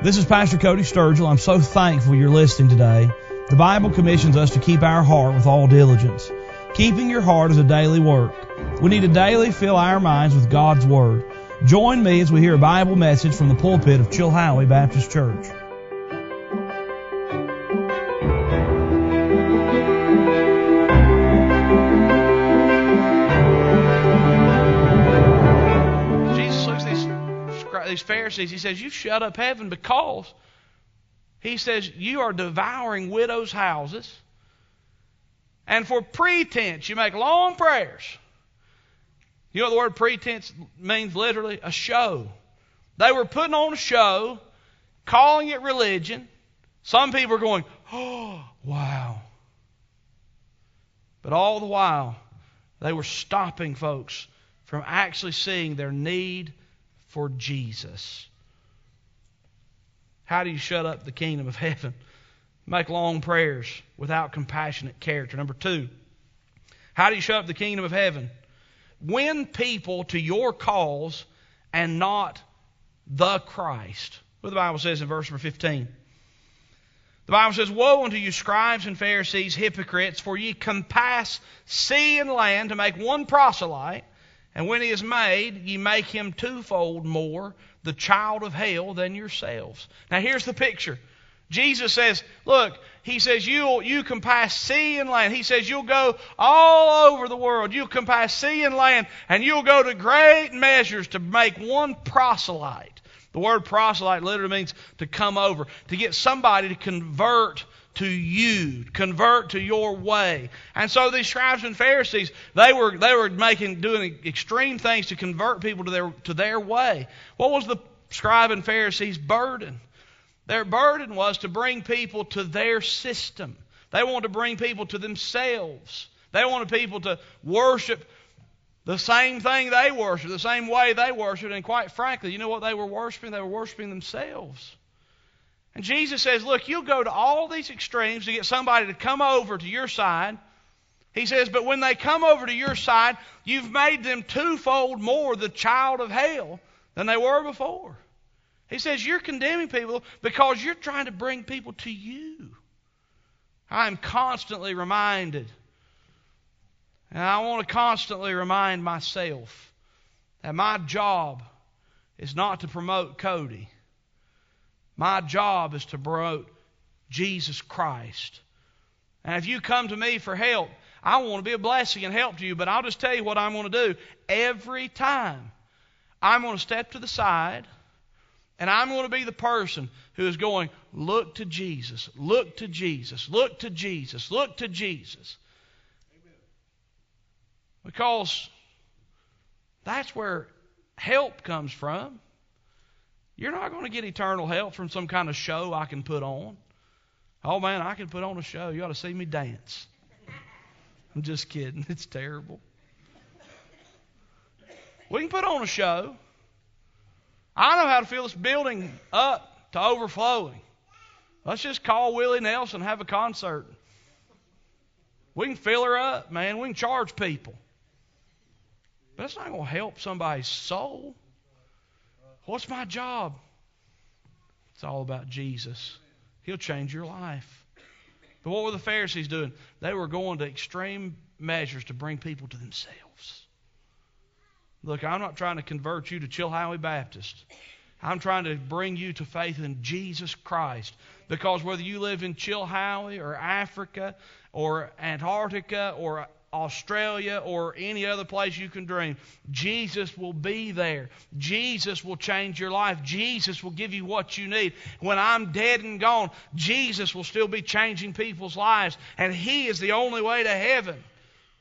This is Pastor Cody Sturgill. I'm so thankful you're listening today. The Bible commissions us to keep our heart with all diligence. Keeping your heart is a daily work. We need to daily fill our minds with God's Word. Join me as we hear a Bible message from the pulpit of Chilhowie Baptist Church. Pharisees. He says, You shut up heaven because, he says, you are devouring widows' houses. And for pretense, you make long prayers. You know the word pretense means literally? A show. They were putting on a show, calling it religion. Some people are going, oh, wow. But all the while, they were stopping folks from actually seeing their need for Jesus. How do you shut up the kingdom of heaven? Make long prayers without compassionate character. Number two, how do you shut up the kingdom of heaven? Win people to your cause and not the Christ. What the Bible says in verse number 15. The Bible says, Woe unto you, scribes and Pharisees, hypocrites, for ye compass sea and land to make one proselyte, and when he is made, ye make him twofold more the child of hell than yourselves. Now here's the picture. Jesus says, Look, he says, you'll, you can pass sea and land. He says, You'll go all over the world. You can pass sea and land, and you'll go to great measures to make one proselyte. The word proselyte literally means to come over, to get somebody to convert to you, convert to your way. And so these scribes and Pharisees, they were they were making doing extreme things to convert people to their to their way. What was the scribe and Pharisees' burden? Their burden was to bring people to their system. They wanted to bring people to themselves. They wanted people to worship the same thing they worship, the same way they worship. And quite frankly, you know what they were worshiping? They were worshiping themselves. And Jesus says, Look, you'll go to all these extremes to get somebody to come over to your side. He says, But when they come over to your side, you've made them twofold more the child of hell than they were before. He says, You're condemning people because you're trying to bring people to you. I am constantly reminded, and I want to constantly remind myself that my job is not to promote Cody. My job is to promote Jesus Christ. And if you come to me for help, I want to be a blessing and help to you, but I'll just tell you what I'm going to do. Every time, I'm going to step to the side and I'm going to be the person who is going, look to Jesus, look to Jesus, look to Jesus, look to Jesus. Because that's where help comes from. You're not going to get eternal help from some kind of show I can put on. Oh man, I can put on a show. You ought to see me dance. I'm just kidding. It's terrible. We can put on a show. I know how to fill this building up to overflowing. Let's just call Willie Nelson and have a concert. We can fill her up, man. We can charge people. But that's not going to help somebody's soul. What's my job? It's all about Jesus. He'll change your life. But what were the Pharisees doing? They were going to extreme measures to bring people to themselves. Look, I'm not trying to convert you to Chilhowie Baptist. I'm trying to bring you to faith in Jesus Christ. Because whether you live in Chilhowie or Africa or Antarctica or Australia or any other place you can dream, Jesus will be there. Jesus will change your life. Jesus will give you what you need. When I'm dead and gone, Jesus will still be changing people's lives. And He is the only way to heaven.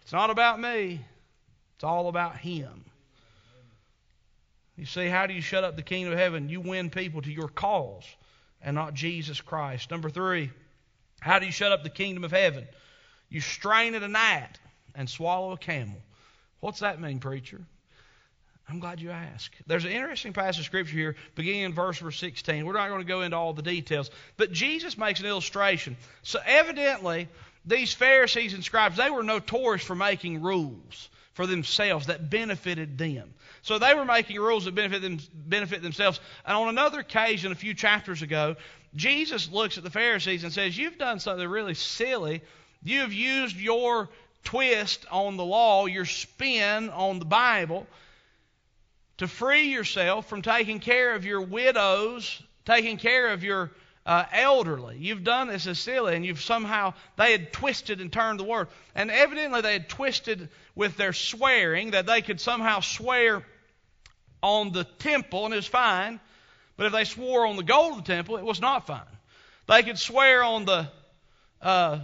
It's not about me, it's all about Him. You see, how do you shut up the kingdom of heaven? You win people to your cause and not Jesus Christ. Number three, how do you shut up the kingdom of heaven? You strain at a gnat and swallow a camel. What's that mean, preacher? I'm glad you asked. There's an interesting passage of scripture here, beginning in verse number 16. We're not going to go into all the details, but Jesus makes an illustration. So evidently, these Pharisees and scribes, they were notorious for making rules for themselves that benefited them. So they were making rules that benefit them, benefit themselves. And on another occasion, a few chapters ago, Jesus looks at the Pharisees and says, "You've done something really silly. You have used your twist on the law, your spin on the Bible." To free yourself from taking care of your widows, taking care of your uh, elderly. You've done this as silly, and you've somehow, they had twisted and turned the word. And evidently they had twisted with their swearing that they could somehow swear on the temple, and it was fine. But if they swore on the gold of the temple, it was not fine. They could swear on the uh,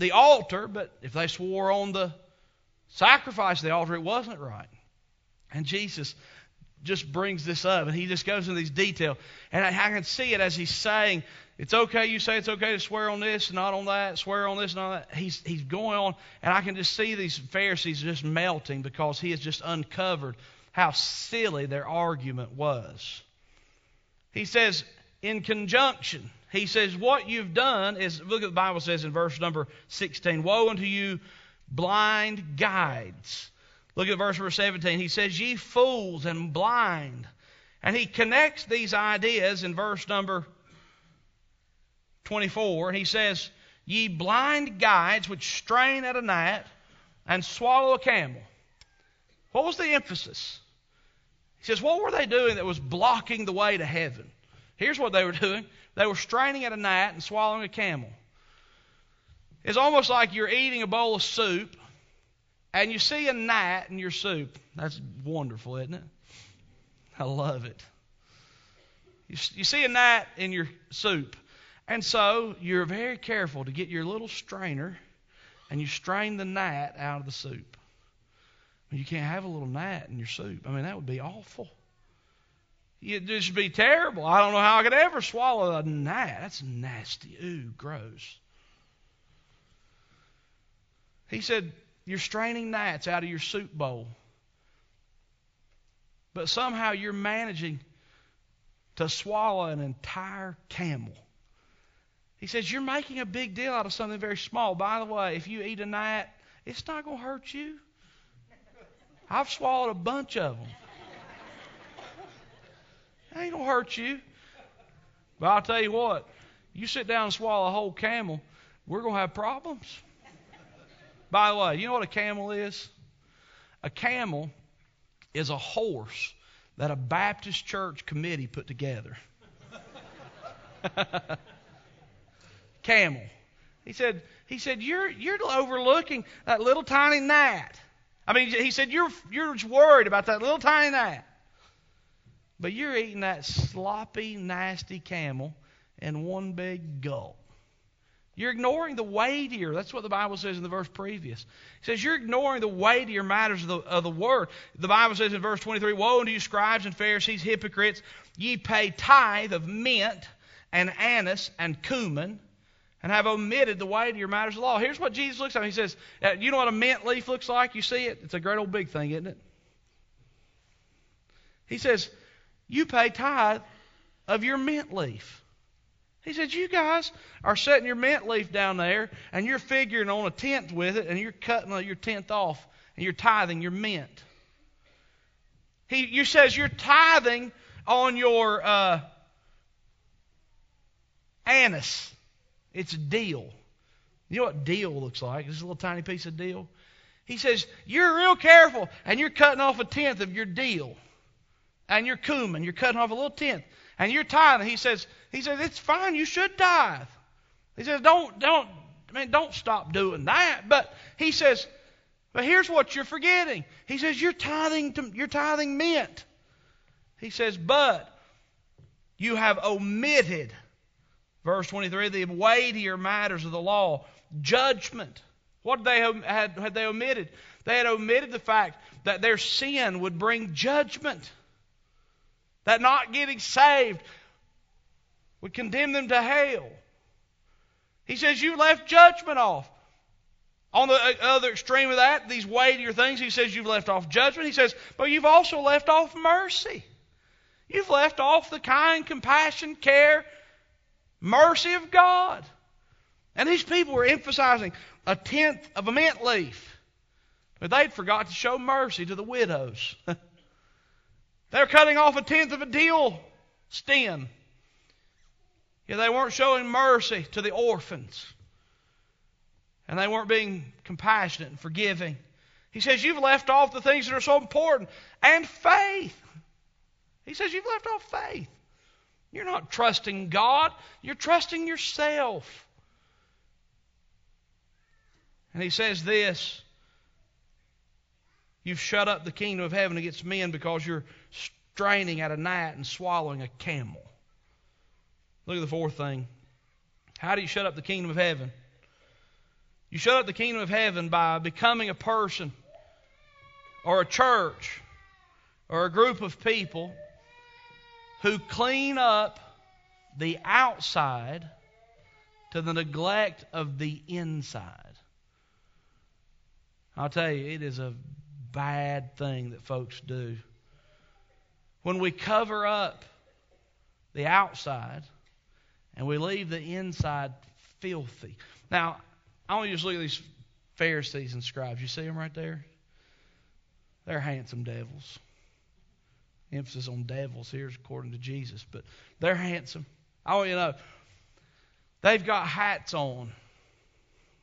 the altar, but if they swore on the sacrifice of the altar, it wasn't right. And Jesus just brings this up, and he just goes into these details. And I, I can see it as he's saying, it's okay, you say it's okay to swear on this not on that, swear on this and on that. He's, he's going on, and I can just see these Pharisees just melting because he has just uncovered how silly their argument was. He says, in conjunction, he says, what you've done is, look at the Bible says in verse number 16, Woe unto you, blind guides Look at verse number 17. He says, Ye fools and blind. And he connects these ideas in verse number 24. He says, Ye blind guides which strain at a gnat and swallow a camel. What was the emphasis? He says, What were they doing that was blocking the way to heaven? Here's what they were doing they were straining at a gnat and swallowing a camel. It's almost like you're eating a bowl of soup and you see a gnat in your soup. That's wonderful, isn't it? I love it. You, you see a gnat in your soup. And so you're very careful to get your little strainer and you strain the gnat out of the soup. You can't have a little gnat in your soup. I mean, that would be awful. It'd just be terrible. I don't know how I could ever swallow a gnat. That's nasty. Ooh, gross. He said, you're straining gnats out of your soup bowl. But somehow you're managing to swallow an entire camel. He says, You're making a big deal out of something very small. By the way, if you eat a gnat, it's not going to hurt you. I've swallowed a bunch of them. It ain't to hurt you. But I'll tell you what, you sit down and swallow a whole camel, we're going to have problems. By the way, you know what a camel is? A camel is a horse that a Baptist church committee put together. camel. He said, he said, you're, you're overlooking that little tiny gnat. I mean, he said, you're, you're worried about that little tiny gnat. But you're eating that sloppy, nasty camel in one big gulp. You're ignoring the weightier. That's what the Bible says in the verse previous. It says you're ignoring the weightier matters of the, of the word. The Bible says in verse 23, Woe unto you, scribes and Pharisees, hypocrites! Ye pay tithe of mint and anise and cumin, and have omitted the weightier matters of the law. Here's what Jesus looks at. He says, uh, You know what a mint leaf looks like? You see it? It's a great old big thing, isn't it? He says, You pay tithe of your mint leaf. He said, You guys are setting your mint leaf down there and you're figuring on a tenth with it and you're cutting your tenth off and you're tithing your mint. He you says you're tithing on your uh, anise. It's dill. You know what dill looks like? This a little tiny piece of dill. He says, You're real careful and you're cutting off a tenth of your dill. And your cumin, you're cutting off a little tenth and you're tithing. He says, he says, it's fine, you should tithe. He says, don't, don't, I mean, don't stop doing that. But he says, but here's what you're forgetting. He says, you're tithing, to, you're tithing mint. He says, but you have omitted, verse 23, the weightier matters of the law, judgment. What they had, had they omitted? They had omitted the fact that their sin would bring judgment. That not getting saved would condemn them to hell. He says, You left judgment off. On the other extreme of that, these weightier things, he says you've left off judgment. He says, but you've also left off mercy. You've left off the kind, compassion, care, mercy of God. And these people were emphasizing a tenth of a mint leaf. But they'd forgot to show mercy to the widows. They're cutting off a tenth of a dill stem. Yeah, they weren't showing mercy to the orphans. And they weren't being compassionate and forgiving. He says, You've left off the things that are so important. And faith. He says, You've left off faith. You're not trusting God, you're trusting yourself. And he says this You've shut up the kingdom of heaven against men because you're straining at a gnat and swallowing a camel. Look at the fourth thing. How do you shut up the kingdom of heaven? You shut up the kingdom of heaven by becoming a person or a church or a group of people who clean up the outside to the neglect of the inside. I'll tell you, it is a bad thing that folks do. When we cover up the outside and we leave the inside filthy. Now, I want you to just look at these Pharisees and scribes. You see them right there? They're handsome devils. Emphasis on devils here is according to Jesus, but they're handsome. I want you to know they've got hats on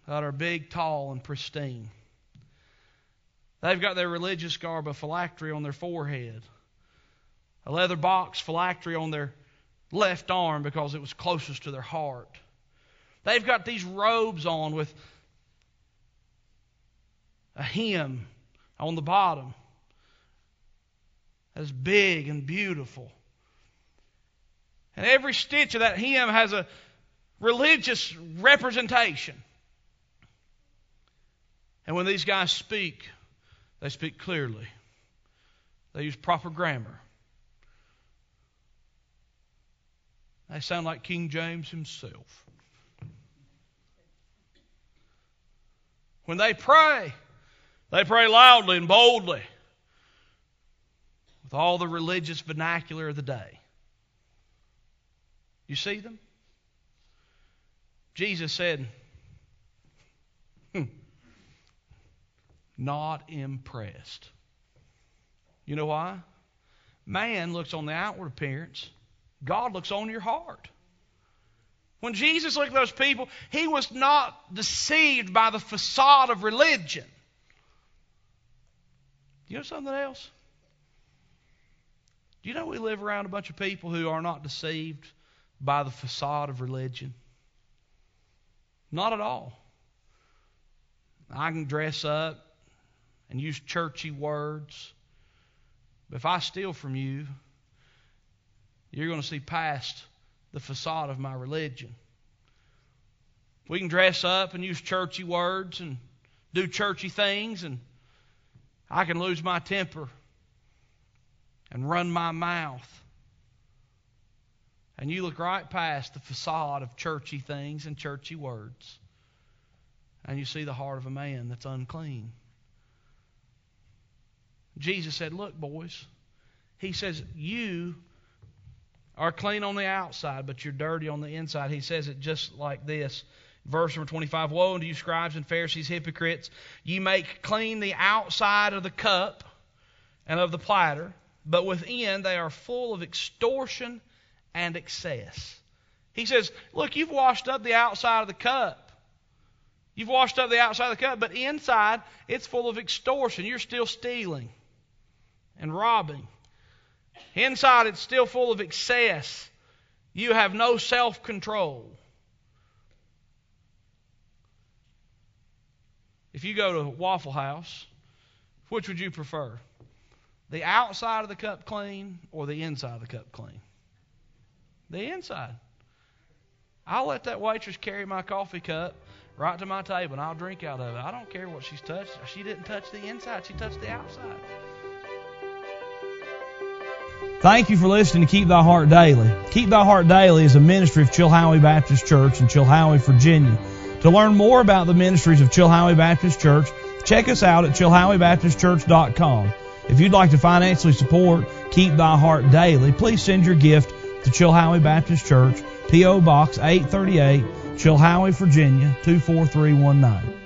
that are big, tall, and pristine. They've got their religious garb of phylactery on their forehead, a leather box phylactery on their left arm because it was closest to their heart. They've got these robes on with a hem on the bottom that's big and beautiful. And every stitch of that hem has a religious representation. And when these guys speak, they speak clearly. They use proper grammar. They sound like King James himself. When they pray, they pray loudly and boldly with all the religious vernacular of the day. You see them? Jesus said, not impressed. You know why? Man looks on the outward appearance, God looks on your heart. When Jesus looked at those people, he was not deceived by the facade of religion. You know something else? Do you know we live around a bunch of people who are not deceived by the facade of religion? Not at all. I can dress up and use churchy words. But if I steal from you, you're going to see past the facade of my religion. We can dress up and use churchy words and do churchy things, and I can lose my temper and run my mouth. And you look right past the facade of churchy things and churchy words, and you see the heart of a man that's unclean. Jesus said, Look, boys, He says, You are clean on the outside, but you're dirty on the inside. He says it just like this. Verse number 25 Woe unto you, scribes and Pharisees, hypocrites! You make clean the outside of the cup and of the platter, but within they are full of extortion and excess. He says, Look, you've washed up the outside of the cup. You've washed up the outside of the cup, but inside it's full of extortion. You're still stealing and robbing. Inside, it's still full of excess. You have no self control. If you go to Waffle House, which would you prefer? The outside of the cup clean or the inside of the cup clean? The inside. I'll let that waitress carry my coffee cup right to my table and I'll drink out of it. I don't care what she's touched. She didn't touch the inside, she touched the outside. Thank you for listening to Keep Thy Heart Daily. Keep Thy Heart Daily is a ministry of Chilhowie Baptist Church in Chilhowie, Virginia. To learn more about the ministries of Chilhowie Baptist Church, check us out at chilhowiebaptistchurch.com. If you'd like to financially support Keep Thy Heart Daily, please send your gift to Chilhowie Baptist Church, P.O. Box 838, Chilhowie, Virginia 24319.